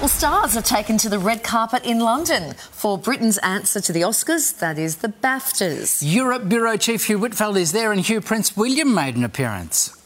Well, stars are taken to the red carpet in London for Britain's answer to the Oscars, that is the BAFTAs. Europe Bureau Chief Hugh Whitfeld is there, and Hugh Prince William made an appearance.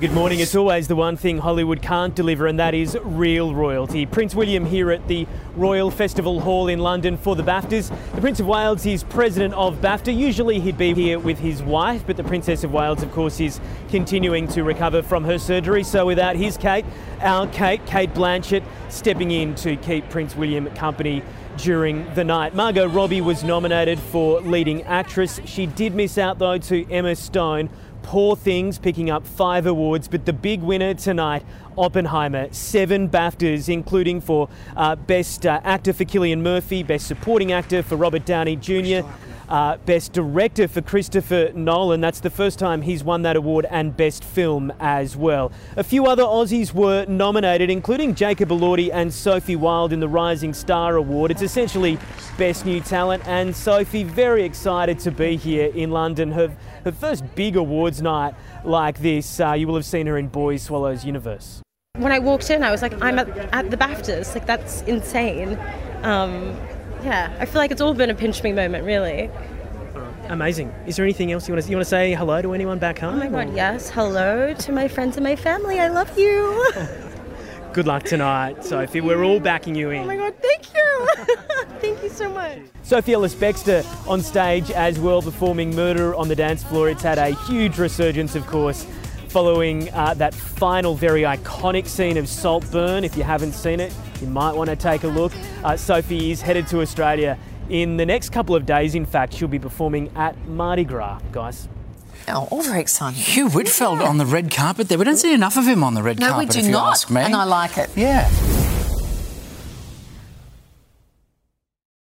Good morning. It's always the one thing Hollywood can't deliver, and that is real royalty. Prince William here at the Royal Festival Hall in London for the BAFTAs. The Prince of Wales is president of BAFTA. Usually he'd be here with his wife, but the Princess of Wales, of course, is continuing to recover from her surgery. So without his Kate, our Kate, Cate Blanchett, stepping in to keep Prince William company during the night. Margot Robbie was nominated for leading actress. She did miss out though to Emma Stone Poor Things picking up five awards, but the big winner tonight, Oppenheimer, seven BAFTAs, including for uh, Best uh, Actor for Cillian Murphy, Best Supporting Actor for Robert Downey Jr., uh, Best Director for Christopher Nolan. That's the first time he's won that award, and Best Film as well. A few other Aussies were nominated, including Jacob Elordi and Sophie Wilde in the Rising Star Award. It's essentially Best New Talent, and Sophie very excited to be here in London. Her, her first big awards night like this. Uh, you will have seen her in Boys Swallows Universe. When I walked in, I was like, I'm at, at the BAFTAs. Like, that's insane. Um, yeah, I feel like it's all been a pinch me moment, really. Uh, amazing. Is there anything else you want to you want to say hello to anyone back oh home? Oh my god, or- yes. Hello to my friends and my family. I love you. Good luck tonight, Sophie. We're all backing you in. Oh my god, thank you. thank you so much. Sophie Ellis Bextor on stage as well, performing Murder on the Dance Floor. It's had a huge resurgence, of course, following uh, that final, very iconic scene of Saltburn. If you haven't seen it, you might want to take a look. Uh, Sophie is headed to Australia in the next couple of days. In fact, she'll be performing at Mardi Gras, guys. Oh, all very exciting. Hugh Whitfeld on the red carpet there. We don't see enough of him on the red No, we do if you not, ask me. and I like it. Yeah.